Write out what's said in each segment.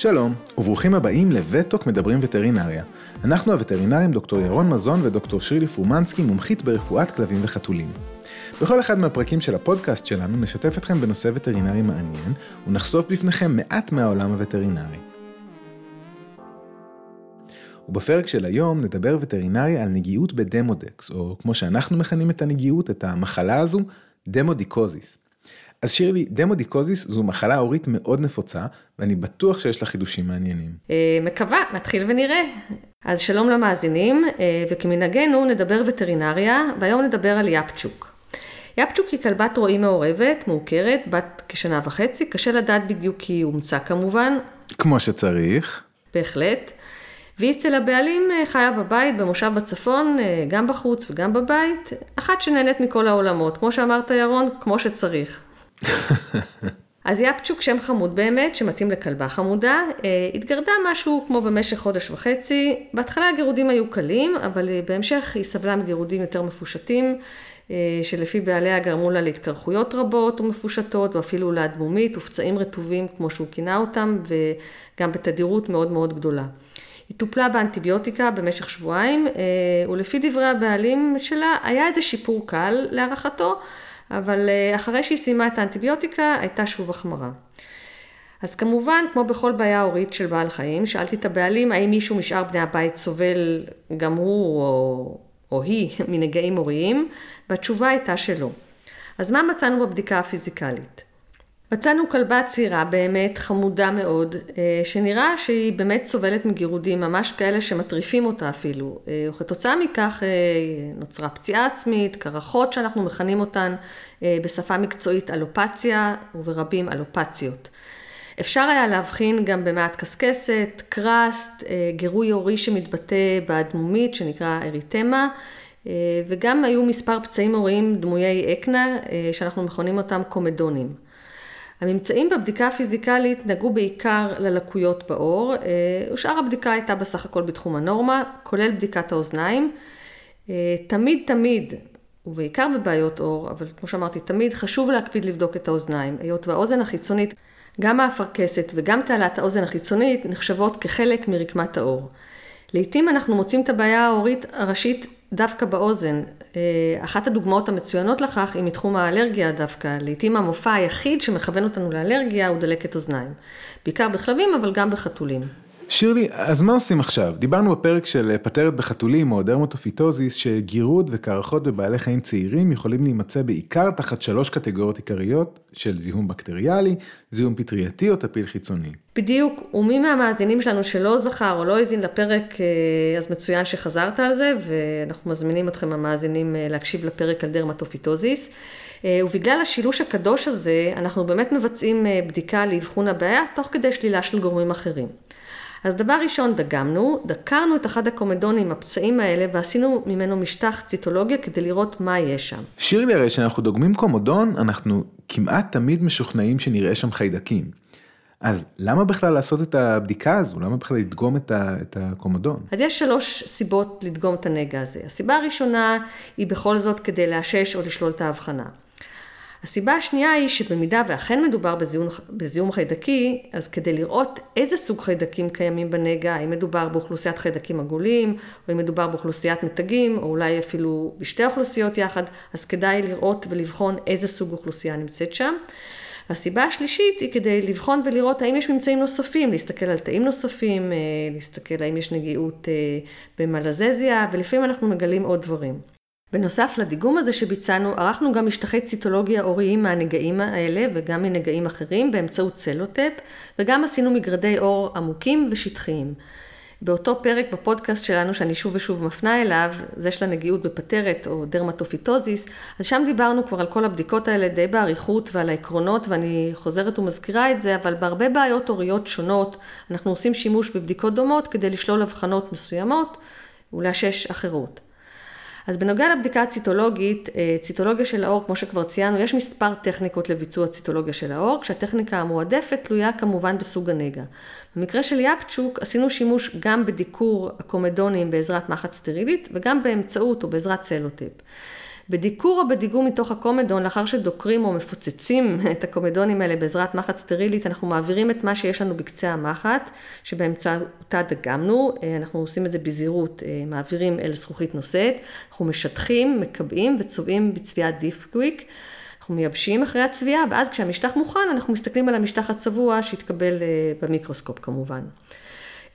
שלום, וברוכים הבאים לווטוק מדברים וטרינריה. אנחנו הווטרינרים דוקטור ירון מזון ודוקטור שירלי פרומנסקי, מומחית ברפואת כלבים וחתולים. בכל אחד מהפרקים של הפודקאסט שלנו נשתף אתכם בנושא וטרינרי מעניין, ונחשוף בפניכם מעט מהעולם הווטרינרי. ובפרק של היום נדבר וטרינרי על נגיעות בדמודקס, או כמו שאנחנו מכנים את הנגיעות, את המחלה הזו, דמודיקוזיס. אז שירלי, דמודיקוזיס זו מחלה הורית מאוד נפוצה, ואני בטוח שיש לה חידושים מעניינים. אה, מקווה, נתחיל ונראה. אז שלום למאזינים, אה, וכמנהגנו נדבר וטרינריה, והיום נדבר על יפצ'וק. יפצ'וק היא כלבת רועים מעורבת, מעוקרת, בת כשנה וחצי, קשה לדעת בדיוק כי היא אומצה כמובן. כמו שצריך. בהחלט. והיא אצל הבעלים אה, חיה בבית, במושב בצפון, גם בחוץ וגם בבית, אחת שנהנית מכל העולמות, כמו שאמרת ירון, כמו שצריך. אז יפצ'וק שם חמוד באמת, שמתאים לכלבה חמודה, אה, התגרדה משהו כמו במשך חודש וחצי. בהתחלה הגירודים היו קלים, אבל אה, בהמשך היא סבלה מגירודים יותר מפושטים, אה, שלפי בעליה גרמו לה להתקרחויות רבות ומפושטות, ואפילו לאדמומית ופצעים רטובים, כמו שהוא כינה אותם, וגם בתדירות מאוד מאוד גדולה. היא טופלה באנטיביוטיקה במשך שבועיים, ולפי דברי הבעלים שלה, היה איזה שיפור קל להערכתו. אבל אה, אחרי שהיא סיימה את האנטיביוטיקה, הייתה שוב החמרה. אז כמובן, כמו בכל בעיה הורית של בעל חיים, שאלתי את הבעלים האם מישהו משאר בני הבית סובל גם הוא או, או היא מנגעים הוריים, והתשובה הייתה שלא. אז מה מצאנו בבדיקה הפיזיקלית? מצאנו כלבה צעירה באמת, חמודה מאוד, אה, שנראה שהיא באמת סובלת מגירודים, ממש כאלה שמטריפים אותה אפילו. אה, וכתוצאה מכך אה, נוצרה פציעה עצמית, קרחות שאנחנו מכנים אותן בשפה מקצועית אלופציה, וברבים אלופציות. אפשר היה להבחין גם במעט קסקסת, קראסט, גירוי הורי שמתבטא באדמומית שנקרא אריתמה, וגם היו מספר פצעים הוריים דמויי אקנה, שאנחנו מכנים אותם קומדונים. הממצאים בבדיקה הפיזיקלית נגעו בעיקר ללקויות בעור, אה, ושאר הבדיקה הייתה בסך הכל בתחום הנורמה, כולל בדיקת האוזניים. אה, תמיד תמיד, ובעיקר בבעיות עור, אבל כמו שאמרתי, תמיד חשוב להקפיד לבדוק את האוזניים, היות והאוזן החיצונית, גם האפרכסת וגם תעלת האוזן החיצונית נחשבות כחלק מרקמת העור. לעתים אנחנו מוצאים את הבעיה ההורית הראשית דווקא באוזן. אה, אחת הדוגמאות המצוינות לכך היא מתחום האלרגיה דווקא. לעתים המופע היחיד שמכוון אותנו לאלרגיה הוא דלקת אוזניים. בעיקר בכלבים, אבל גם בחתולים. שירלי, אז מה עושים עכשיו? דיברנו בפרק של פטרת בחתולים או דרמטופיטוזיס, שגירוד וקרחות בבעלי חיים צעירים יכולים להימצא בעיקר תחת שלוש קטגוריות עיקריות של זיהום בקטריאלי, זיהום פטרייתי או טפיל חיצוני. בדיוק, ומי מהמאזינים שלנו שלא זכר או לא האזין לפרק, אה, אז מצוין שחזרת על זה, ואנחנו מזמינים אתכם המאזינים אה, להקשיב לפרק על דרמטופיטוזיס. אה, ובגלל השילוש הקדוש הזה, אנחנו באמת מבצעים בדיקה לאבחון הבעיה, תוך כדי שלילה של גורמים אחרים. אז דבר ראשון דגמנו, דקרנו את אחד הקומדונים, הפצעים האלה, ועשינו ממנו משטח ציטולוגיה כדי לראות מה יש שם. שירלי, הרי כשאנחנו דוגמים קומדון, אנחנו כמעט תמיד משוכנעים שנראה שם חיידקים. אז למה בכלל לעשות את הבדיקה הזו? למה בכלל לדגום את, ה, את הקומדון? אז יש שלוש סיבות לדגום את הנגע הזה. הסיבה הראשונה היא בכל זאת כדי לאשש או לשלול את ההבחנה. הסיבה השנייה היא שבמידה ואכן מדובר בזיהום, בזיהום חיידקי, אז כדי לראות איזה סוג חיידקים קיימים בנגע, האם מדובר באוכלוסיית חיידקים עגולים, או אם מדובר באוכלוסיית מתגים, או אולי אפילו בשתי אוכלוסיות יחד, אז כדאי לראות ולבחון איזה סוג אוכלוסייה נמצאת שם. הסיבה השלישית היא כדי לבחון ולראות האם יש ממצאים נוספים, להסתכל על תאים נוספים, אה, להסתכל האם יש נגיעות אה, במלזזיה, ולפעמים אנחנו מגלים עוד דברים. בנוסף לדיגום הזה שביצענו, ערכנו גם משטחי ציטולוגיה אוריים מהנגעים האלה וגם מנגעים אחרים באמצעות צלוטפ, וגם עשינו מגרדי אור עמוקים ושטחיים. באותו פרק בפודקאסט שלנו, שאני שוב ושוב מפנה אליו, זה של הנגיעות בפטרת או דרמטופיטוזיס, אז שם דיברנו כבר על כל הבדיקות האלה די באריכות ועל העקרונות, ואני חוזרת ומזכירה את זה, אבל בהרבה בעיות עוריות שונות, אנחנו עושים שימוש בבדיקות דומות כדי לשלול אבחנות מסוימות ולאשש אחרות. אז בנוגע לבדיקה הציטולוגית, אה, ציטולוגיה של העור, כמו שכבר ציינו, יש מספר טכניקות לביצוע ציטולוגיה של העור, כשהטכניקה המועדפת תלויה כמובן בסוג הנגע. במקרה של יפצ'וק עשינו שימוש גם בדיקור הקומדונים בעזרת מחט סטרילית וגם באמצעות או בעזרת צלוטיפ. בדיקור או בדיגום מתוך הקומדון, לאחר שדוקרים או מפוצצים את הקומדונים האלה בעזרת מחט סטרילית, אנחנו מעבירים את מה שיש לנו בקצה המחט, שבאמצעותה דגמנו, אה, אנחנו עושים את זה בזהירות, אה, מעבירים אל זכוכית נושאת, אנחנו משטחים, מקבעים וצובעים בצביעת Diff-Quik. אנחנו מייבשים אחרי הצביעה, ואז כשהמשטח מוכן, אנחנו מסתכלים על המשטח הצבוע שהתקבל במיקרוסקופ כמובן.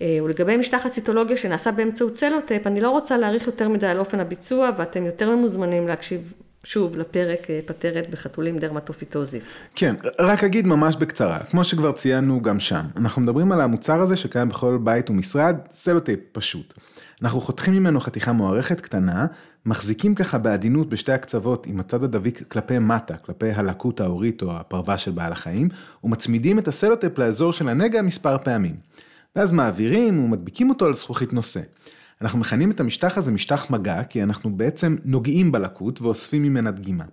אה, ולגבי משטח הציטולוגיה שנעשה באמצעות סלוטייפ, אני לא רוצה להאריך יותר מדי על אופן הביצוע, ואתם יותר ממוזמנים להקשיב שוב לפרק אה, פטרת בחתולים דרמטופיטוזיס. כן, רק אגיד ממש בקצרה, כמו שכבר ציינו גם שם, אנחנו מדברים על המוצר הזה שקיים בכל בית ומשרד, סלוטייפ פשוט. אנחנו חותכים ממנו חתיכה מוארכת קטנה, מחזיקים ככה בעדינות בשתי הקצוות עם הצד הדביק כלפי מטה, כלפי הלקות העורית או הפרווה של בעל החיים, ומצמידים את הסלוטייפ לאזור של הנגע מספר פעמים. ואז מעבירים ומדביקים אותו על זכוכית נושאת. אנחנו מכנים את המשטח הזה משטח מגע, כי אנחנו בעצם נוגעים בלקות ואוספים ממנה דגימה.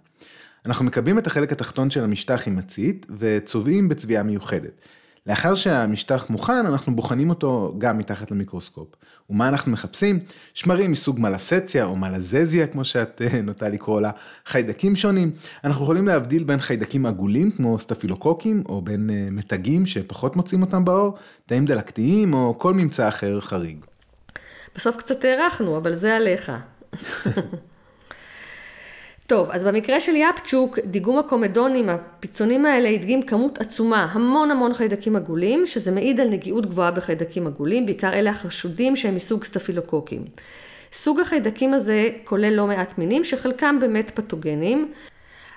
אנחנו מקבעים את החלק התחתון של המשטח עם מצית וצובעים בצביעה מיוחדת. לאחר שהמשטח מוכן, אנחנו בוחנים אותו גם מתחת למיקרוסקופ. ומה אנחנו מחפשים? שמרים מסוג מלסציה או מלזזיה, כמו שאת אה, נוטה לקרוא לה, חיידקים שונים. אנחנו יכולים להבדיל בין חיידקים עגולים, כמו סטפילוקוקים, או בין אה, מתגים שפחות מוצאים אותם באור, תאים דלקתיים, או כל ממצא אחר חריג. בסוף קצת הארכנו, אבל זה עליך. טוב, אז במקרה של יפצ'וק, דיגום הקומדונים, הפיצונים האלה הדגים כמות עצומה, המון המון חיידקים עגולים, שזה מעיד על נגיעות גבוהה בחיידקים עגולים, בעיקר אלה החשודים שהם מסוג סטפילוקוקים. סוג החיידקים הזה כולל לא מעט מינים, שחלקם באמת פתוגנים.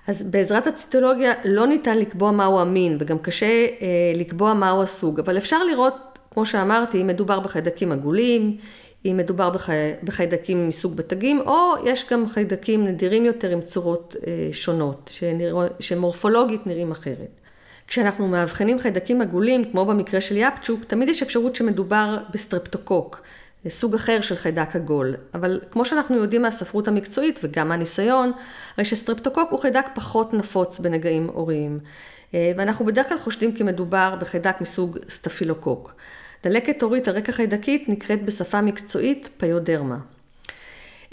אז בעזרת הציטולוגיה לא ניתן לקבוע מהו המין, וגם קשה אה, לקבוע מהו הסוג, אבל אפשר לראות, כמו שאמרתי, מדובר בחיידקים עגולים, אם מדובר בחי... בחיידקים מסוג מתגים, או יש גם חיידקים נדירים יותר עם צורות אה, שונות, שנרא... שמורפולוגית נראים אחרת. כשאנחנו מאבחנים חיידקים עגולים, כמו במקרה של יפצ'וק, תמיד יש אפשרות שמדובר בסטרפטוקוק, סוג אחר של חיידק עגול. אבל כמו שאנחנו יודעים מהספרות המקצועית וגם מהניסיון, הרי שסטרפטוקוק הוא חיידק פחות נפוץ בנגעים עוריים. אה, ואנחנו בדרך כלל חושדים כי מדובר בחיידק מסוג סטפילוקוק. דלקת עורית על רקע חיידקית נקראת בשפה מקצועית פיודרמה.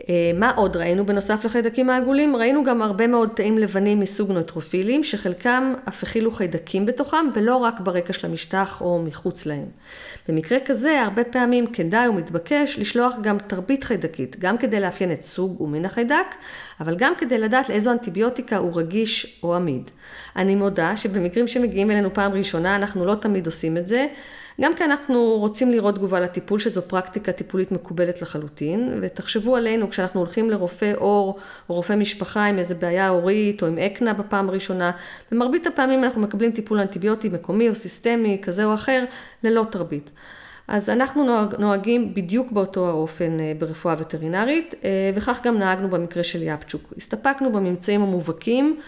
אה, מה עוד ראינו בנוסף לחיידקים העגולים? ראינו גם הרבה מאוד תאים לבנים מסוג נויטרופילים, שחלקם אף הכילו חיידקים בתוכם, ולא רק ברקע של המשטח או מחוץ להם. במקרה כזה, הרבה פעמים כדאי ומתבקש לשלוח גם תרבית חיידקית, גם כדי לאפיין את סוג ומין החיידק, אבל גם כדי לדעת לאיזו אנטיביוטיקה הוא רגיש או עמיד. אני מודה שבמקרים שמגיעים אלינו פעם ראשונה, אנחנו לא תמיד עושים את זה. גם כי אנחנו רוצים לראות תגובה לטיפול, שזו פרקטיקה טיפולית מקובלת לחלוטין, ותחשבו עלינו כשאנחנו הולכים לרופא עור או רופא משפחה עם איזה בעיה הורית או עם אקנה בפעם הראשונה, במרבית הפעמים אנחנו מקבלים טיפול אנטיביוטי מקומי או סיסטמי כזה או אחר, ללא תרבית. אז אנחנו נוהג, נוהגים בדיוק באותו האופן אה, ברפואה וטרינרית, אה, וכך גם נהגנו במקרה של יפצ'וק. הסתפקנו בממצאים המובהקים,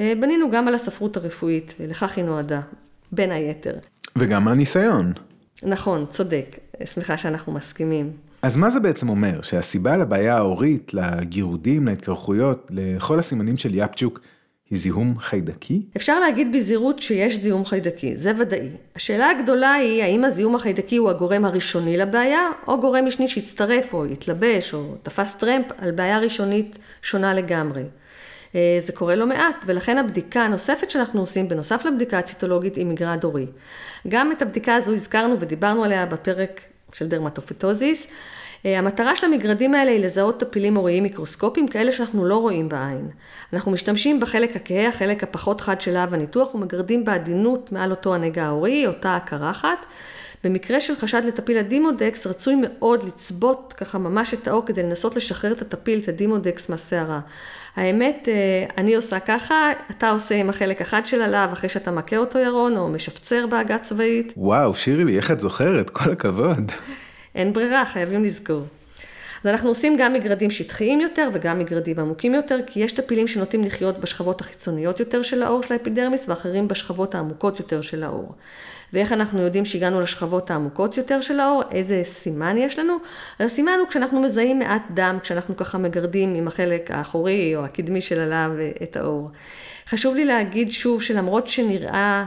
אה, בנינו גם על הספרות הרפואית, ולכך היא נועדה, בין היתר. וגם על הניסיון. נכון, צודק. שמחה שאנחנו מסכימים. אז מה זה בעצם אומר? שהסיבה לבעיה ההורית, לגירודים, להתקרחויות, לכל הסימנים של יפצ'וק, היא זיהום חיידקי? אפשר להגיד בזהירות שיש זיהום חיידקי, זה ודאי. השאלה הגדולה היא האם הזיהום החיידקי הוא הגורם הראשוני לבעיה, או גורם משני שהצטרף או התלבש או תפס טרמפ על בעיה ראשונית שונה לגמרי. אה, זה קורה לא מעט, ולכן הבדיקה הנוספת שאנחנו עושים, בנוסף לבדיקה הציטולוגית, היא מגרד עורי. גם את הבדיקה הזו הזכרנו ודיברנו עליה בפרק של דרמטופיטוזיס. אה, המטרה של המגרדים האלה היא לזהות טפילים עוריים מיקרוסקופיים, כאלה שאנחנו לא רואים בעין. אנחנו משתמשים בחלק הכהה, החלק הפחות חד של להב הניתוח, ומגרדים בעדינות מעל אותו הנגע ההורי, אותה הקרחת. במקרה של חשד לטפיל הדימודקס, רצוי מאוד לצבות ככה ממש את האור כדי לנסות לשחרר את הטפיל, את הדימודקס מהסערה. האמת, אה, אני עושה ככה, אתה עושה עם החלק אחד של הלאו אחרי שאתה מכה אותו ירון, או משפצר בעגה צבאית. וואו, שירלי, איך את זוכרת? כל הכבוד. אין ברירה, חייבים לזכור. אז אנחנו עושים גם מגרדים שטחיים יותר וגם מגרדים עמוקים יותר, כי יש טפילים שנוטים לחיות בשכבות החיצוניות יותר של האור של האפידרמיס, ואחרים בשכבות העמוקות יותר של האור. ואיך אנחנו יודעים שהגענו לשכבות העמוקות יותר של האור, איזה סימן יש לנו? הסימן הוא כשאנחנו מזהים מעט דם, כשאנחנו ככה מגרדים עם החלק האחורי או הקדמי של הלאו את האור. חשוב לי להגיד שוב שלמרות שנראה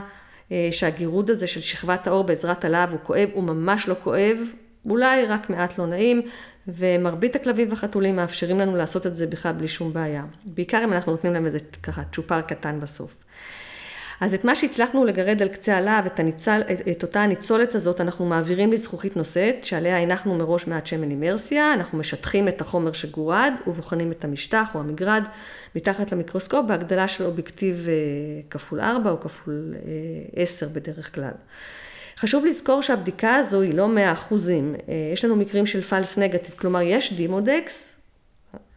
אה, שהגירוד הזה של שכבת האור בעזרת הלאו הוא כואב, הוא ממש לא כואב, אולי רק מעט לא נעים, ומרבית הכלבים והחתולים מאפשרים לנו לעשות את זה בכלל בלי שום בעיה. בעיקר אם אנחנו נותנים להם איזה ככה צ'ופר קטן בסוף. אז את מה שהצלחנו לגרד על קצה הלהב, את, הניצל, את, אותה הניצולת הזאת, אנחנו מעבירים לזכוכית נושאת, שעליה הנחנו מראש מעט שמן אימרסיה, אנחנו משטחים את החומר שגורד, ובוחנים את המשטח או המגרד מתחת למיקרוסקופ בהגדלה של אובייקטיב אה, כפול 4 או כפול 10 אה, בדרך כלל. חשוב לזכור שהבדיקה הזו היא לא 100 אחוזים, אה, יש לנו מקרים של פלס נגטיב, כלומר יש דימודקס,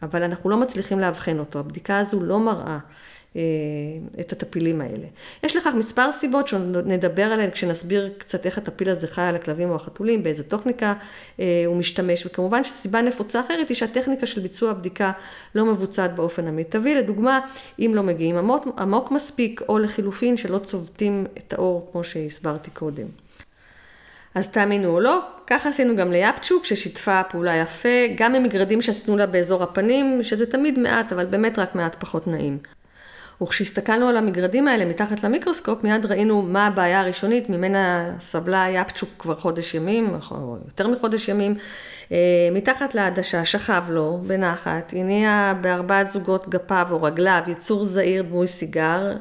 אבל אנחנו לא מצליחים לאבחן אותו, הבדיקה הזו לא מראה אה, את הטפילים האלה. יש לכך מספר סיבות שנדבר עליהן כשנסביר קצת איך הטפיל הזה חי על הכלבים או החתולים, באיזה טכניקה אה, הוא משתמש, וכמובן שסיבה נפוצה אחרת היא שהטכניקה של ביצוע הבדיקה לא מבוצעת באופן המיטבי, לדוגמה, אם לא מגיעים עמוק, עמוק מספיק, או לחילופין שלא צובטים את האור כמו שהסברתי קודם. אז תאמינו או לא, ככה עשינו גם ליאפצ'וק ששיתפה פעולה יפה, גם עם מגרדים שעשינו לה באזור הפנים, שזה תמיד מעט, אבל באמת רק מעט פחות נעים. וכשהסתכלנו על המגרדים האלה מתחת למיקרוסקופ, מיד ראינו מה הבעיה הראשונית, ממנה סבלה יאפצ'וק כבר חודש ימים, או יותר מחודש ימים. אה, מתחת לעדשה שכב לו בנחת, הניע בארבעת זוגות גפיו או רגליו יצור זעיר דמוי סיגר,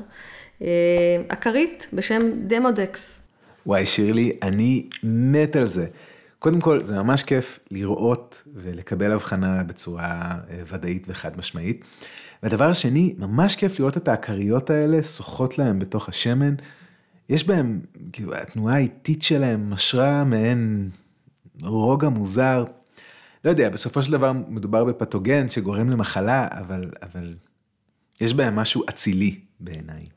אה, בשם דמודקס. וואי, שירלי, אני מת על זה. קודם כל, זה ממש כיף לראות ולקבל הבחנה בצורה אה, ודאית וחד משמעית. והדבר השני, ממש כיף לראות את העקריות האלה שוחות להם בתוך השמן. יש בהם, כאילו, התנועה האיטית שלהם משרה מעין רוגע מוזר. לא יודע, בסופו של דבר מדובר בפתוגן שגורם למחלה, אבל, אבל יש בהם משהו אצילי בעיניי.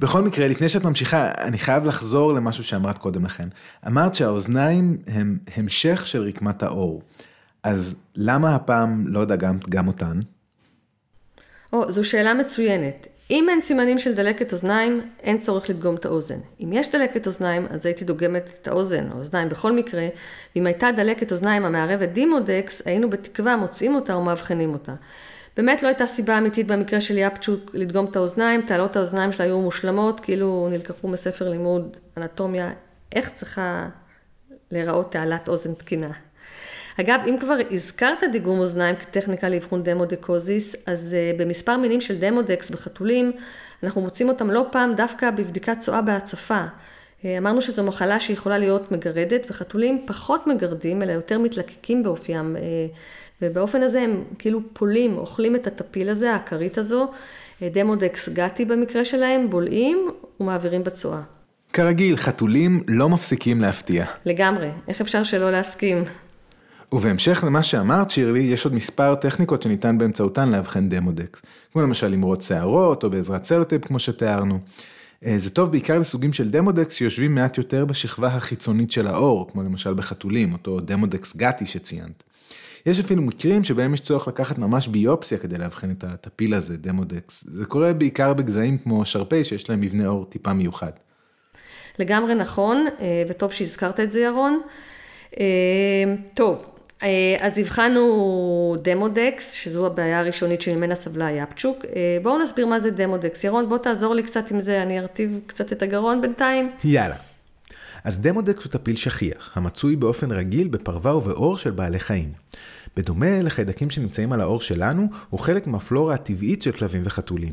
בכל מקרה, לפני שאת ממשיכה, אני חייב לחזור למשהו שאמרת קודם לכן. אמרת שהאוזניים הם המשך של רקמת האור. אז למה הפעם לא דגמת גם אותן? או, זו שאלה מצוינת. אם אין סימנים של דלקת אוזניים, אין צורך לדגום את האוזן. אם יש דלקת אוזניים, אז הייתי דוגמת את האוזן, האוזניים בכל מקרה, ואם הייתה דלקת אוזניים המערבת דימודקס, היינו בתקווה מוצאים אותה או מאבחנים אותה. באמת לא הייתה סיבה אמיתית במקרה של יפצ'וק לדגום את האוזניים, תעלות האוזניים שלה היו מושלמות, כאילו נלקחו מספר לימוד אנטומיה, איך צריכה להיראות תעלת אוזן תקינה. אגב, אם כבר הזכרת דיגום אוזניים כטכניקה לאבחון דמודקוזיס, אז uh, במספר מינים של דמודקס בחתולים, אנחנו מוצאים אותם לא פעם דווקא בבדיקת צואה בהצפה. Uh, אמרנו שזו מחלה שיכולה להיות מגרדת, וחתולים פחות מגרדים, אלא יותר מתלקקים באופיים, uh, ובאופן הזה הם כאילו פולים, אוכלים את הטפיל הזה, הקרדית הזו, דמודקס גטואי במקרה שלהם, בולעים ומעבירים בצואה. כרגיל, חתולים לא מפסיקים להפתיע. לגמרי, איך אפשר שלא להסכים? ובהמשך למה שאמרת שירלי, יש עוד מספר טכניקות שניתן באמצעותן לאבחן דמודקס, כמו למשל למרוט שערות או בעזרת סלוטייפ כמו שתיארנו. אה, זה טוב בעיקר לסוגים של דמודקס שיושבים מעט יותר בשכבה החיצונית של העור, כמו למשל בחתולים, אותו דמודקס גטואי שציינת. יש אפילו מקרים שבהם יש צורך לקחת ממש ביופסיה כדי לאבחן את הטפיל הזה, דמודקס. זה קורה בעיקר בגזעים כמו שרפי שיש להם מבנה אור טיפה מיוחד. לגמרי נכון, אה, וטוב שהזכרת את זה ירון. אה, טוב, אה, אז הבחנו דמודקס, שזו הבעיה הראשונית שממנה סבלה יפצ'וק. בואו נסביר מה זה דמודקס. ירון, בוא תעזור לי קצת עם זה, אני ארטיב קצת את הגרון בינתיים. יאללה. אז דמודקס הוא טפיל שכיח, המצוי באופן רגיל בפרווה ובעור של בעלי חיים. בדומה לחיידקים שנמצאים על העור שלנו, הוא חלק מהפלורה הטבעית של כלבים וחתולים.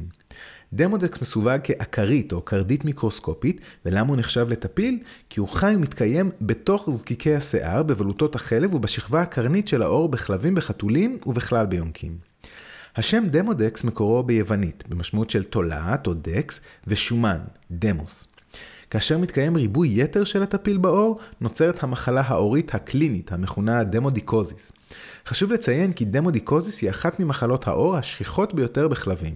דמודקס מסווג כאקרית או קרדית מיקרוסקופית, ולמה הוא נחשב לטפיל? כי הוא חי ומתקיים בתוך זקיקי השיער, בבלוטות החלב ובשכבה הקרנית של העור בכלבים, בחתולים ובכלל ביונקים. השם דמודקס מקורו ביוונית, במשמעות של תולעת או דקס, ושומן, דמוס. כאשר מתקיים ריבוי יתר של הטפיל בעור, נוצרת המחלה העורית הקלינית, המכונה דמודיקוזיס. חשוב לציין כי דמודיקוזיס היא אחת ממחלות העור השכיחות ביותר בכלבים.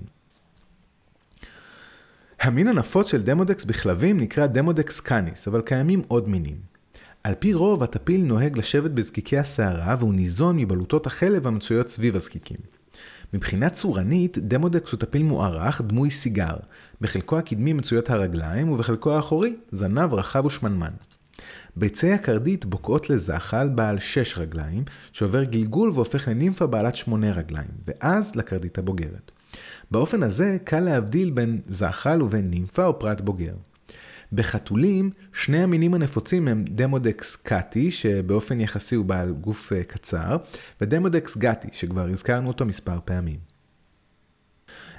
המין הנפוץ של דמודקס בכלבים נקרא דמודקס קאניס, אבל קיימים עוד מינים. על פי רוב, הטפיל נוהג לשבת בזקיקי השערה והוא ניזון מבלוטות החלב המצויות סביב הזקיקים. מבחינה צורנית, דמודקס הוא טפיל מוארך דמוי סיגר. בחלקו הקדמי מצויות הרגליים ובחלקו האחורי זנב רחב ושמנמן. ביצי הקרדית בוקעות לזחל בעל שש רגליים, שעובר גלגול והופך לנימפה בעלת שמונה רגליים, ואז לקרדית הבוגרת. באופן הזה קל להבדיל בין זחל ובין נימפה או פרט בוגר. בחתולים, שני המינים הנפוצים הם דמודקס קאטי, שבאופן יחסי הוא בעל גוף אה, קצר, ודמודקס גאטי, שכבר הזכרנו אותו מספר פעמים.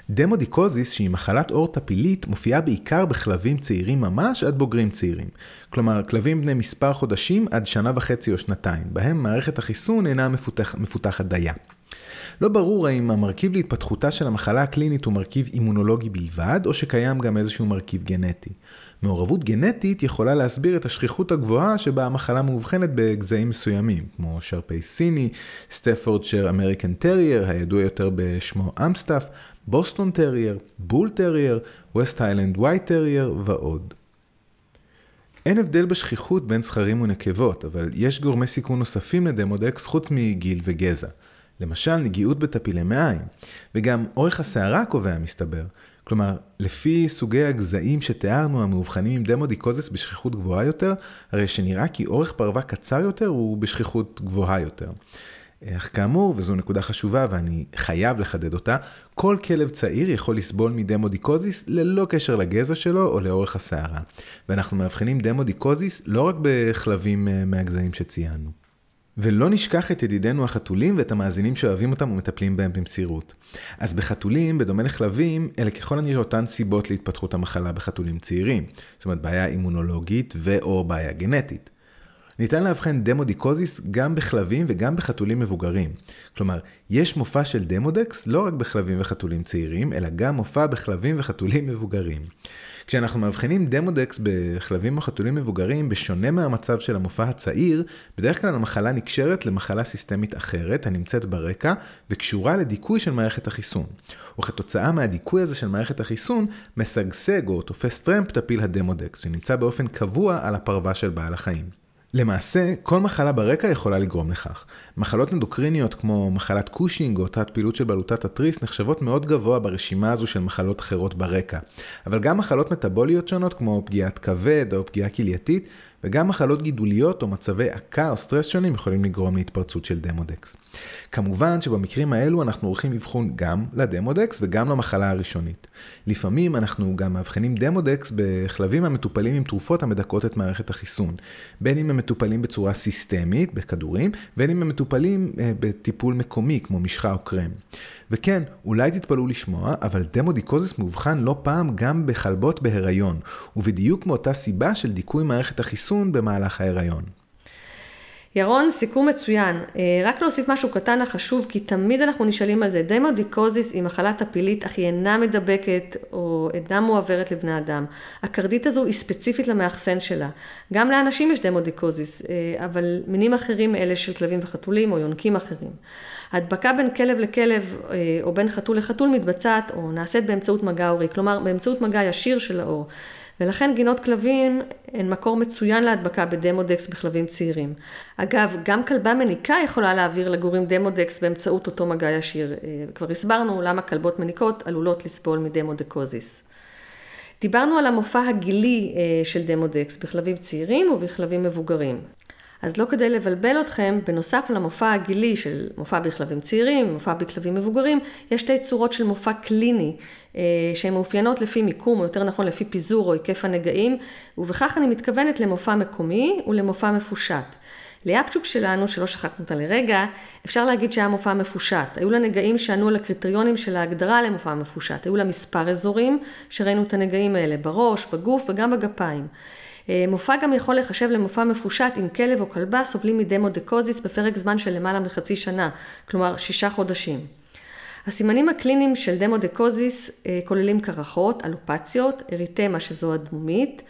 דמודיקוזיס, שהיא מחלת עור טפילית, מופיעה בעיקר בכלבים צעירים ממש עד בוגרים צעירים. כלומר, כלבים בני מספר חודשים עד שנה וחצי או שנתיים, בהם מערכת החיסון אינה מפותח, מפותחת דייה. לא ברור האם המרכיב להתפתחותה של המחלה הקלינית הוא מרכיב אימונולוגי בלבד, או שקיים גם איזשהו מרכיב גנטי. מעורבות גנטית יכולה להסביר את השכיחות הגבוהה שבה המחלה מאובחנת בגזעים מסוימים, כמו שרפי סיני, סטפורדשר אמריקן טרייר, הידוע יותר בשמו אמסטאפ, בוסטון טרייר, בול טרייר, ווסט היילנד ווייט טרייר ועוד. אין הבדל בשכיחות בין זכרים ונקבות, אבל יש גורמי סיכון נוספים לדמודקס חוץ מגיל וגזע. למשל נגיעות בטפילי מעיים, וגם אורך השערה קובע מסתבר. כלומר, לפי סוגי הגזעים שתיארנו המאובחנים עם דמודיקוזיס בשכיחות גבוהה יותר, הרי שנראה כי אורך פרווה קצר יותר הוא בשכיחות גבוהה יותר. אך כאמור, וזו נקודה חשובה ואני חייב לחדד אותה, כל כלב צעיר יכול לסבול מדמודיקוזיס ללא קשר לגזע שלו או לאורך השערה. ואנחנו מאבחנים דמודיקוזיס לא רק בכלבים אה, מהגזעים שציינו. ולא נשכח את ידידינו החתולים ואת המאזינים שאוהבים אותם ומטפלים בהם במסירות. אז בחתולים, בדומה לכלבים, אלה ככל הנראה אותן סיבות להתפתחות המחלה בחתולים צעירים. זאת אומרת, בעיה אימונולוגית ו/או בעיה גנטית. ניתן לאבחן דמודיקוזיס גם בכלבים וגם בחתולים מבוגרים. כלומר, יש מופע של דמודקס לא רק בכלבים וחתולים צעירים, אלא גם מופע בכלבים וחתולים מבוגרים. כשאנחנו מאבחנים דמודקס בכלבים או חתולים מבוגרים, בשונה מהמצב של המופע הצעיר, בדרך כלל המחלה נקשרת למחלה סיסטמית אחרת, הנמצאת ברקע, וקשורה לדיכוי של מערכת החיסון. וכתוצאה מהדיכוי הזה של מערכת החיסון, משגשג או תופס טרמפ טפיל הדמודקס, שנמצא באופן קבוע על הפרווה של בעל החיים. למעשה, כל מחלה ברקע יכולה לגרום לכך. מחלות אנדוקריניות כמו מחלת קושינג או תת פעילות של בלוטת התריס נחשבות מאוד גבוה ברשימה הזו של מחלות אחרות ברקע. אבל גם מחלות מטבוליות שונות כמו פגיעת כבד או פגיעה כלייתית וגם מחלות גידוליות או מצבי עקה או סטרס שונים יכולים לגרום להתפרצות של דמודקס. כמובן שבמקרים האלו אנחנו עורכים אבחון גם לדמודקס וגם למחלה הראשונית. לפעמים אנחנו גם מאבחנים דמודקס בכלבים המטופלים עם תרופות המדכאות את מערכת החיסון. בין אם הם מטופלים בצורה סיסטמית, בכדורים, בין אם הם מטופלים אה, בטיפול מקומי כמו משחה או קרם. וכן, אולי תתפלאו לשמוע, אבל דמודיקוזיס מאובחן לא פעם גם בכלבות בהיריון, ובדיוק מאותה סיבה של דיכוי מערכת החיסון במהלך ההיריון. ירון, סיכום מצוין. אה, רק להוסיף משהו קטן החשוב, כי תמיד אנחנו נשאלים על זה. דמודיקוזיס היא מחלה טפילית, אך היא אינה מדבקת או אינה מועברת לבני אדם. הקרדית הזו היא ספציפית למאכסן שלה. גם לאנשים יש דמודיקוזיס, אה, אבל מינים אחרים מאלה של כלבים וחתולים או יונקים אחרים. ההדבקה בין כלב לכלב אה, או בין חתול לחתול מתבצעת או נעשית באמצעות מגע עורי, כלומר באמצעות מגע ישיר של העור. ולכן גינות כלבים הן מקור מצוין להדבקה בדמודקס בכלבים צעירים. אגב, גם כלבה מניקה יכולה להעביר לגורים דמודקס באמצעות אותו מגע ישיר. אה, כבר הסברנו למה כלבות מניקות עלולות לסבול מדמודקוזיס. דיברנו על המופע הגילי אה, של דמודקס בכלבים צעירים ובכלבים מבוגרים. אז לא כדי לבלבל אתכם, בנוסף למופע הגילי של מופע בכלבים צעירים, מופע בכלבים מבוגרים, יש שתי צורות של מופע קליני, אה, שהן מאופיינות לפי מיקום, או יותר נכון לפי פיזור או היקף הנגעים, ובכך אני מתכוונת למופע מקומי ולמופע מפושט. ליאפצ'וק שלנו, שלא שכחנו אותה לרגע, אפשר להגיד שהיה מופע מפושט. היו לה נגעים שענו על הקריטריונים של ההגדרה למופע מפושט. היו לה מספר אזורים שראינו את הנגעים האלה, בראש, בגוף וגם בגפיים. אה, מופע גם יכול לחשב למופע מפושט אם כלב או כלבה סובלים מדמודקוזיס בפרק זמן של למעלה מחצי שנה, כלומר שישה חודשים. הסימנים הקליניים של דמודקוזיס אה, כוללים קרחות, אלופציות, אריתמה שזו אדמומית,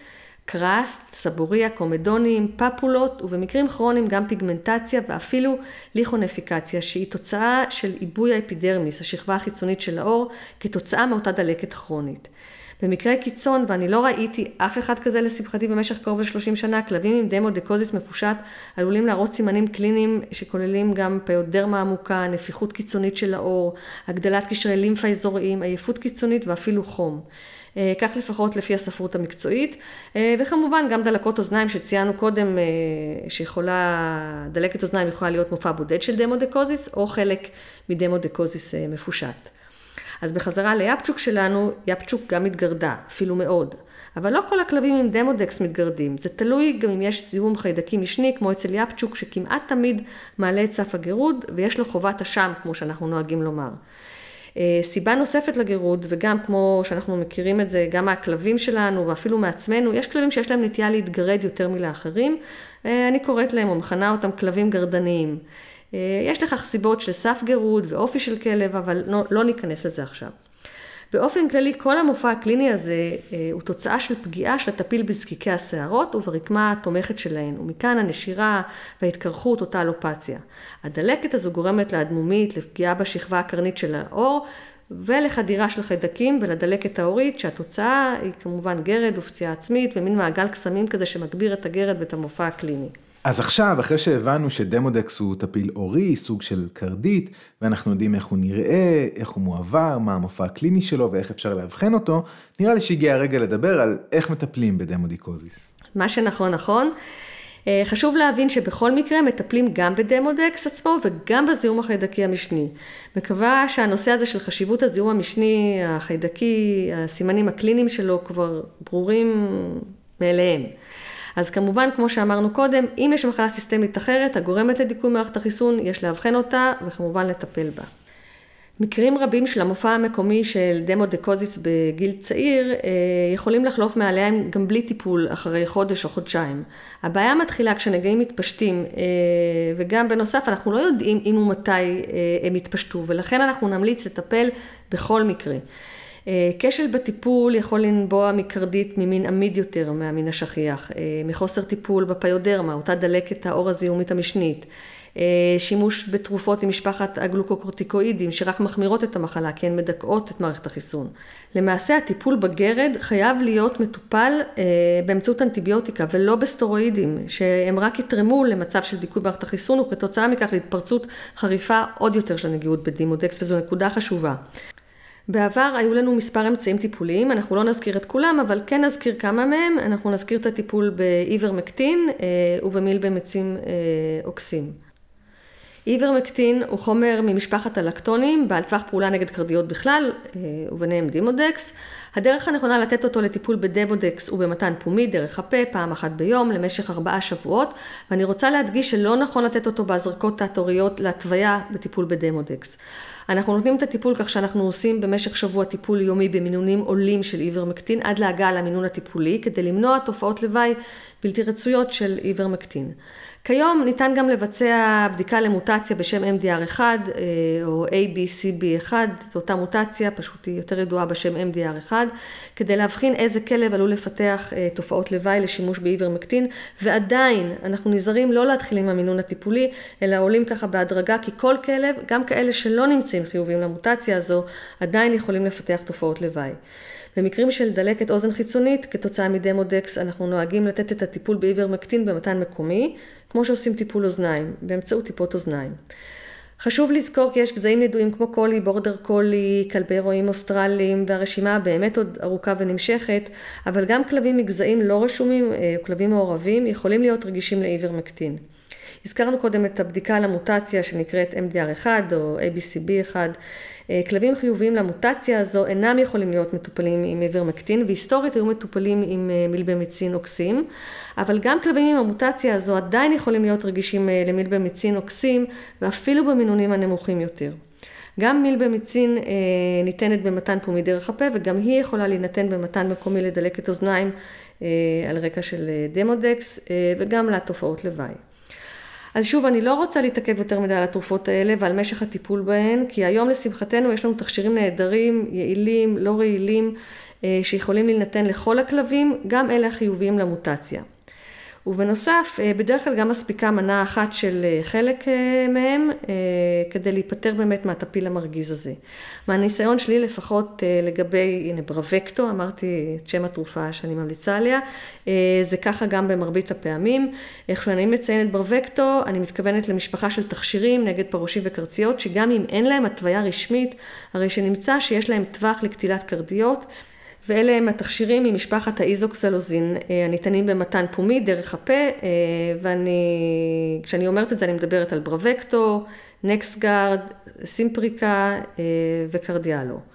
crust, סבוריה, קומדונים, פפולות ובמקרים כרוניים גם פיגמנטציה ואפילו ליכניפיקציה שהיא תוצאה של עיבוי האפידרמיס, השכבה החיצונית של העור, כתוצאה מאותה דלקת כרונית. במקרה קיצון, ואני לא ראיתי אף אחד כזה לשמחתי במשך קרוב ל-30 שנה, כלבים עם דמודקוזיס מפושט עלולים להראות סימנים קליניים שכוללים גם פיודרמה עמוקה, נפיחות קיצונית של העור, הגדלת קשרי לימפה אזוריים, עייפות קיצונית ואפילו חום. אה, כך לפחות לפי הספרות המקצועית, אה, וכמובן גם דלקות אוזניים שציינו קודם אה, שיכולה, דלקת אוזניים יכולה להיות מופע בודד של דמודקוזיס או חלק מדמודקוזיס מפושט. אז בחזרה ליפצ'וק שלנו, יפצ'וק גם התגרדה, אפילו מאוד. אבל לא כל הכלבים עם דמודקס מתגרדים. זה תלוי גם אם יש זיהום חיידקי משני, כמו אצל יפצ'וק, שכמעט תמיד מעלה את סף הגירוד, ויש לו חובת אשם, כמו שאנחנו נוהגים לומר. אה, סיבה נוספת לגירוד, וגם כמו שאנחנו מכירים את זה, גם מהכלבים שלנו ואפילו מעצמנו, יש כלבים שיש להם נטייה להתגרד יותר מלאחרים. אה, אני קוראת להם או מכנה אותם כלבים גרדניים. אה, יש לכך סיבות של סף גירוד ואופי של כלב, אבל לא, לא ניכנס לזה עכשיו. באופן כללי, כל המופע הקליני הזה אה, הוא תוצאה של פגיעה של הטפיל בזקיקי השערות וברקמה התומכת שלהן, ומכאן הנשירה וההתקרחות, אותה אלופציה. הדלקת הזו גורמת לאדמומית, לפגיעה בשכבה הקרנית של העור, ולחדירה של חיידקים ולדלקת ההורית, שהתוצאה היא כמובן גרד ופציעה עצמית ומין מעגל קסמים כזה שמגביר את הגרד ואת המופע הקליני. אז עכשיו, אחרי שהבנו שדמודקס הוא טפיל אורי, סוג של קרדית, ואנחנו יודעים איך הוא נראה, איך הוא מועבר, מה המופע הקליני שלו ואיך אפשר לאבחן אותו, נראה לי שהגיע הרגע לדבר על איך מטפלים בדמודיקוזיס. מה שנכון נכון. אה, חשוב להבין שבכל מקרה מטפלים גם בדמודקס עצמו וגם בזיהום החיידקי המשני. מקווה שהנושא הזה של חשיבות הזיהום המשני, החיידקי, הסימנים הקליניים שלו כבר ברורים מאליהם. אז כמובן, כמו שאמרנו קודם, אם יש מחלה סיסטמית אחרת הגורמת לדיכוי מערכת החיסון, יש לאבחן אותה וכמובן לטפל בה. מקרים רבים של המופע המקומי של דמודקוזיס בגיל צעיר אה, יכולים לחלוף מעליהם גם בלי טיפול אחרי חודש או חודשיים. הבעיה מתחילה כשנגעים מתפשטים אה, וגם בנוסף אנחנו לא יודעים אם ומתי אה, הם יתפשטו ולכן אנחנו נמליץ לטפל בכל מקרה. אה, כשל בטיפול יכול לנבוע מקרדית ממין עמיד יותר מהמין השכיח, אה, מחוסר טיפול בפיודרמה, אותה דלקת העור הזיהומית המשנית, אה, שימוש בתרופות עם משפחת הגלוקוקורטיקואידים שרק מחמירות את המחלה כי הן מדכאות את מערכת החיסון. למעשה הטיפול בגרד חייב להיות מטופל באמצעות אנטיביוטיקה ולא בסטרואידים שהם רק יתרמו למצב של דיכוי מערכת החיסון וכתוצאה מכך להתפרצות חריפה עוד יותר של הנגיעות בדימודקס וזו נקודה חשובה. בעבר היו לנו מספר אמצעים טיפוליים, אנחנו לא נזכיר את כולם, אבל כן נזכיר כמה מהם. אנחנו נזכיר את הטיפול באיברמקטין אה, ובמילבמצים אה, אוקסים. איברמקטין הוא חומר ממשפחת הלקטונים, בעל טווח פעולה נגד קרדיות בכלל, אה, וביניהם דימודקס. הדרך הנכונה לתת אותו לטיפול בדמודקס הוא במתן פומי דרך הפה, פעם אחת ביום, למשך ארבעה שבועות, ואני רוצה להדגיש שלא נכון לתת אותו בהזרקות תת-הוריות להתוויה בטיפול בדמודקס. אנחנו נותנים את הטיפול כך שאנחנו עושים במשך שבוע טיפול יומי במינונים עולים של איברמקטין עד להגעה למינון הטיפולי כדי למנוע תופעות לוואי בלתי רצויות של איברמקטין. כיום ניתן גם לבצע בדיקה למוטציה בשם MDR1 אה, או ABCB1, זו אותה מוטציה, פשוט היא יותר ידועה בשם MDR1, כדי להבחין איזה כלב עלול לפתח אה, תופעות לוואי לשימוש באיברמקטין, ועדיין אנחנו נזהרים לא להתחיל עם המינון הטיפולי, אלא עולים ככה בהדרגה, כי כל כלב, גם כאלה שלא נמצאים חיוביים למוטציה הזו, עדיין יכולים לפתח תופעות לוואי. במקרים של דלקת אוזן חיצונית, כתוצאה מדמודקס, אנחנו נוהגים לתת את הטיפול באיברמקטין במתן מקומי, כמו שעושים טיפול אוזניים, באמצעות טיפות אוזניים. חשוב לזכור כי יש גזעים ידועים כמו קולי, בורדר קולי, כלבי רועים אוסטרליים, והרשימה באמת עוד ארוכה ונמשכת, אבל גם כלבים מגזעים לא רשומים, אה, כלבים מעורבים, יכולים להיות רגישים לאיברמקטין. הזכרנו קודם את הבדיקה למוטציה שנקראת MDR1 או ABCB1. אה, כלבים חיוביים למוטציה הזו אינם יכולים להיות מטופלים עם איברמקטין והיסטורית היו מטופלים עם אה, מילבמיצין אוקסים, אבל גם כלבים עם המוטציה הזו עדיין יכולים להיות רגישים אה, למילבמיצין אוקסים ואפילו במינונים הנמוכים יותר. גם מילבמיצין אה, ניתנת במתן פומי דרך הפה וגם היא יכולה להינתן במתן מקומי לדלקת אוזניים אה, על רקע של דמודקס אה, וגם לתופעות לוואי. אז שוב, אני לא רוצה להתעכב יותר מדי על התרופות האלה ועל משך הטיפול בהן, כי היום לשמחתנו יש לנו תכשירים נהדרים, יעילים, לא רעילים, אה, שיכולים להינתן לכל הכלבים, גם אלה החיוביים למוטציה. ובנוסף, אה, בדרך כלל גם מספיקה מנה אחת של אה, חלק אה, מהם, כדי להיפטר באמת מהטפיל המרגיז הזה. מהניסיון שלי לפחות לגבי, הנה ברווקטו, אמרתי את שם התרופה שאני ממליצה עליה, זה ככה גם במרבית הפעמים. איך שאני מציינת ברווקטו, אני מתכוונת למשפחה של תכשירים נגד פרושים וקרציות, שגם אם אין להם התוויה רשמית, הרי שנמצא שיש להם טווח לקטילת קרדיות. ואלה הם התכשירים ממשפחת האיזוקסלוזין אה, הניתנים במתן פומי דרך הפה, אה, ואני, כשאני אומרת את זה אני מדברת על ברווקטו, נקסגרד, סימפריקה אה, וקרדיאלו.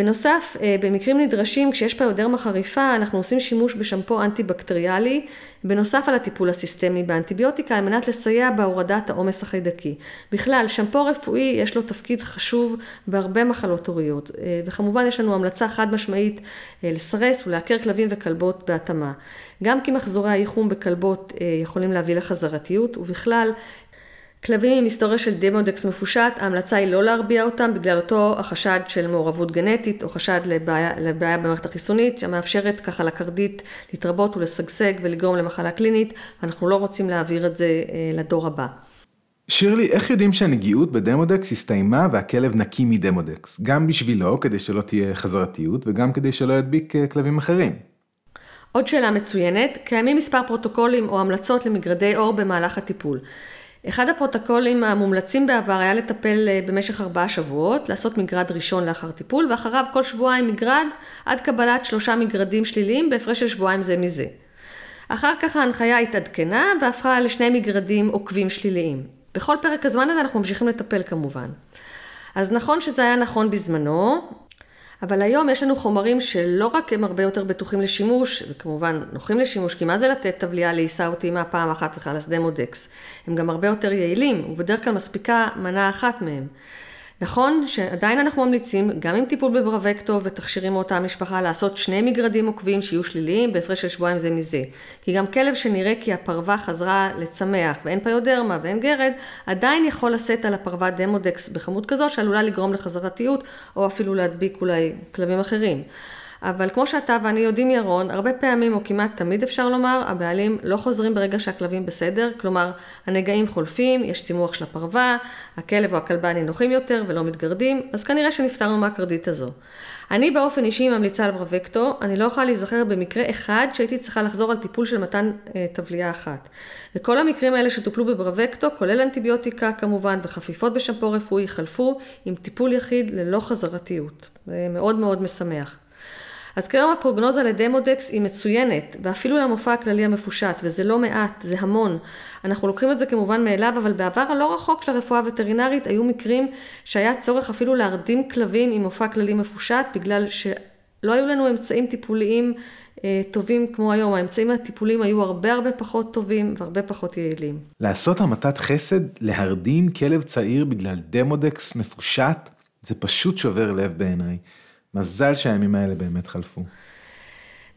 בנוסף, אה, במקרים נדרשים, כשיש פיודרמה חריפה, אנחנו עושים שימוש בשמפו אנטי-בקטריאלי, בנוסף על הטיפול הסיסטמי באנטיביוטיקה, על מנת לסייע בהורדת העומס החיידקי. בכלל, שמפו רפואי יש לו תפקיד חשוב בהרבה מחלות הוריות, אה, וכמובן יש לנו המלצה חד משמעית אה, לסרס ולעקר כלבים וכלבות בהתאמה. גם כי מחזורי הייחום בכלבות יכולים להביא לחזרתיות, ובכלל, כלבים עם היסטוריה של דמודקס מפושט, ההמלצה היא לא להרביע אותם בגלל אותו החשד של מעורבות גנטית או חשד לבעיה, לבעיה במערכת החיסונית שמאפשרת ככה לקרדית להתרבות ולשגשג ולגרום למחלה קלינית, ואנחנו לא רוצים להעביר את זה אה, לדור הבא. שירלי, איך יודעים שהנגיעות בדמודקס הסתיימה והכלב נקי מדמודקס? גם בשבילו, כדי שלא תהיה חזרתיות, וגם כדי שלא ידביק אה, כלבים אחרים. עוד שאלה מצוינת, קיימים מספר פרוטוקולים או המלצות למגרדי עור במהלך הטיפול. אחד הפרוטוקולים המומלצים בעבר היה לטפל אה, במשך ארבעה שבועות, לעשות מגרד ראשון לאחר טיפול, ואחריו כל שבועיים מגרד עד קבלת שלושה מגרדים שליליים בהפרש של שבועיים זה מזה. אחר כך ההנחיה התעדכנה והפכה לשני מגרדים עוקבים שליליים. בכל פרק הזמן הזה אנחנו ממשיכים לטפל כמובן. אז נכון שזה היה נכון בזמנו, אבל היום יש לנו חומרים שלא רק הם הרבה יותר בטוחים לשימוש, וכמובן נוחים לשימוש, כי מה זה לתת טבליה לעיסה או טעימה פעם אחת וחלאס דמודקס? הם גם הרבה יותר יעילים, ובדרך כלל מספיקה מנה אחת מהם. נכון שעדיין אנחנו ממליצים, גם עם טיפול בברבקטו ותכשירים מאותה המשפחה, לעשות שני מגרדים עוקבים שיהיו שליליים בהפרש של שבועיים זה מזה. כי גם כלב שנראה כי הפרווה חזרה לצמח ואין פיודרמה ואין גרד, עדיין יכול לשאת על הפרווה דמודקס בכמות כזו שעלולה לגרום לחזרתיות, או אפילו להדביק אולי כלבים אחרים. אבל כמו שאתה ואני יודעים ירון, הרבה פעמים או כמעט תמיד אפשר לומר, הבעלים לא חוזרים ברגע שהכלבים בסדר, כלומר הנגעים חולפים, יש צימוח של הפרווה, הכלב או הכלבה נינוחים יותר ולא מתגרדים, אז כנראה שנפטרנו מהקרדית הזו. אני באופן אישי ממליצה על ברווקטו, אני לא יכולה להיזכר במקרה אחד שהייתי צריכה לחזור על טיפול של מתן אה, טבלייה אחת. וכל המקרים האלה שטופלו בברווקטו, כולל אנטיביוטיקה כמובן וחפיפות בשמפו רפואי, חלפו עם טיפול יחיד ללא חזרתיות. זה מאוד מאוד משמח. אז כיום הפרוגנוזה לדמודקס היא מצוינת, ואפילו למופע הכללי המפושט, וזה לא מעט, זה המון. אנחנו לוקחים את זה כמובן מאליו, אבל בעבר הלא רחוק של הרפואה הווטרינרית היו מקרים שהיה צורך אפילו להרדים כלבים עם מופע כללי מפושט, בגלל שלא היו לנו אמצעים טיפוליים אה, טובים כמו היום. האמצעים הטיפוליים היו הרבה הרבה פחות טובים והרבה פחות יעילים. לעשות המתת חסד, להרדים כלב צעיר בגלל דמודקס מפושט, זה פשוט שובר לב בעיניי. מזל שהימים האלה באמת חלפו.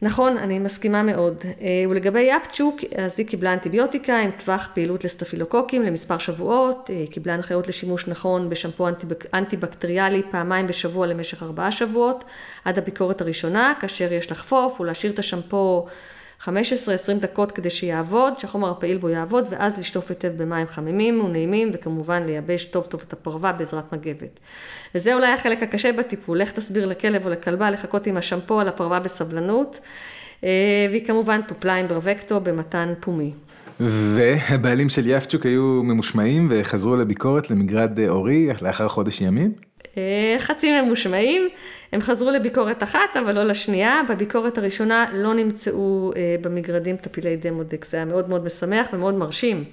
נכון, אני מסכימה מאוד. אה, ולגבי יפצ'וק, אז היא קיבלה אנטיביוטיקה עם טווח פעילות לסטפילוקוקים למספר שבועות, היא אה, קיבלה הנחיות לשימוש נכון בשמפו אנטיבקטריאלי פעמיים בשבוע למשך ארבעה שבועות, עד הביקורת הראשונה, כאשר יש לחפוף ולהשאיר את השמפו 15-20 דקות כדי שיעבוד, שהחומר הפעיל בו יעבוד, ואז לשטוף היטב במים חמימים ונעימים, וכמובן לייבש טוב טוב את הפרווה בעזרת מגבת. וזה אולי החלק הקשה בטיפול, איך תסביר לכלב או לכלבה לחכות עם השמפו על הפרווה בסבלנות, אה, והיא כמובן טופלה עם ברווקטו במתן פומי. והבעלים של יפצ'וק היו ממושמעים וחזרו לביקורת למגרד אורי לאחר חודש ימים? אה, חצי ממושמעים, הם חזרו לביקורת אחת, אבל לא לשנייה. בביקורת הראשונה לא נמצאו אה, במגרדים טפילי דמודקס, זה היה מאוד מאוד משמח ומאוד מרשים.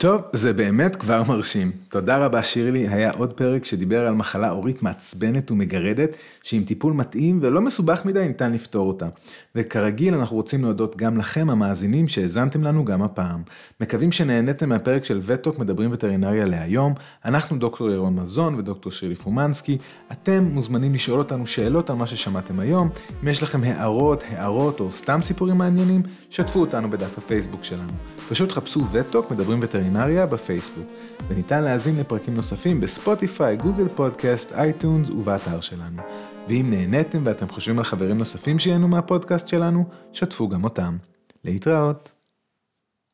טוב, זה באמת כבר מרשים. תודה רבה שירלי, היה עוד פרק שדיבר על מחלה אורית מעצבנת ומגרדת, שעם טיפול מתאים ולא מסובך מדי ניתן לפתור אותה. וכרגיל אנחנו רוצים להודות גם לכם המאזינים שהאזנתם לנו גם הפעם. מקווים שנהניתם מהפרק של וטוק מדברים וטרינריה להיום. אנחנו דוקטור ירון מזון ודוקטור שירלי פומנסקי. אתם מוזמנים לשאול אותנו שאלות על מה ששמעתם היום. אם יש לכם הערות, הערות או סתם סיפורים מעניינים, שתפו אותנו בדף הפייסבוק שלנו. פשוט חפשו וטוק מדברים וטרינריה בפייסבוק. וניתן להאזין לפרקים נוספים בספוטיפיי, גוגל פודקאסט, אייטונס ובאתר שלנו. ואם נהניתם ואתם חושבים על חברים נוספים שיהנו מהפודקאסט שלנו, שתפו גם אותם. להתראות.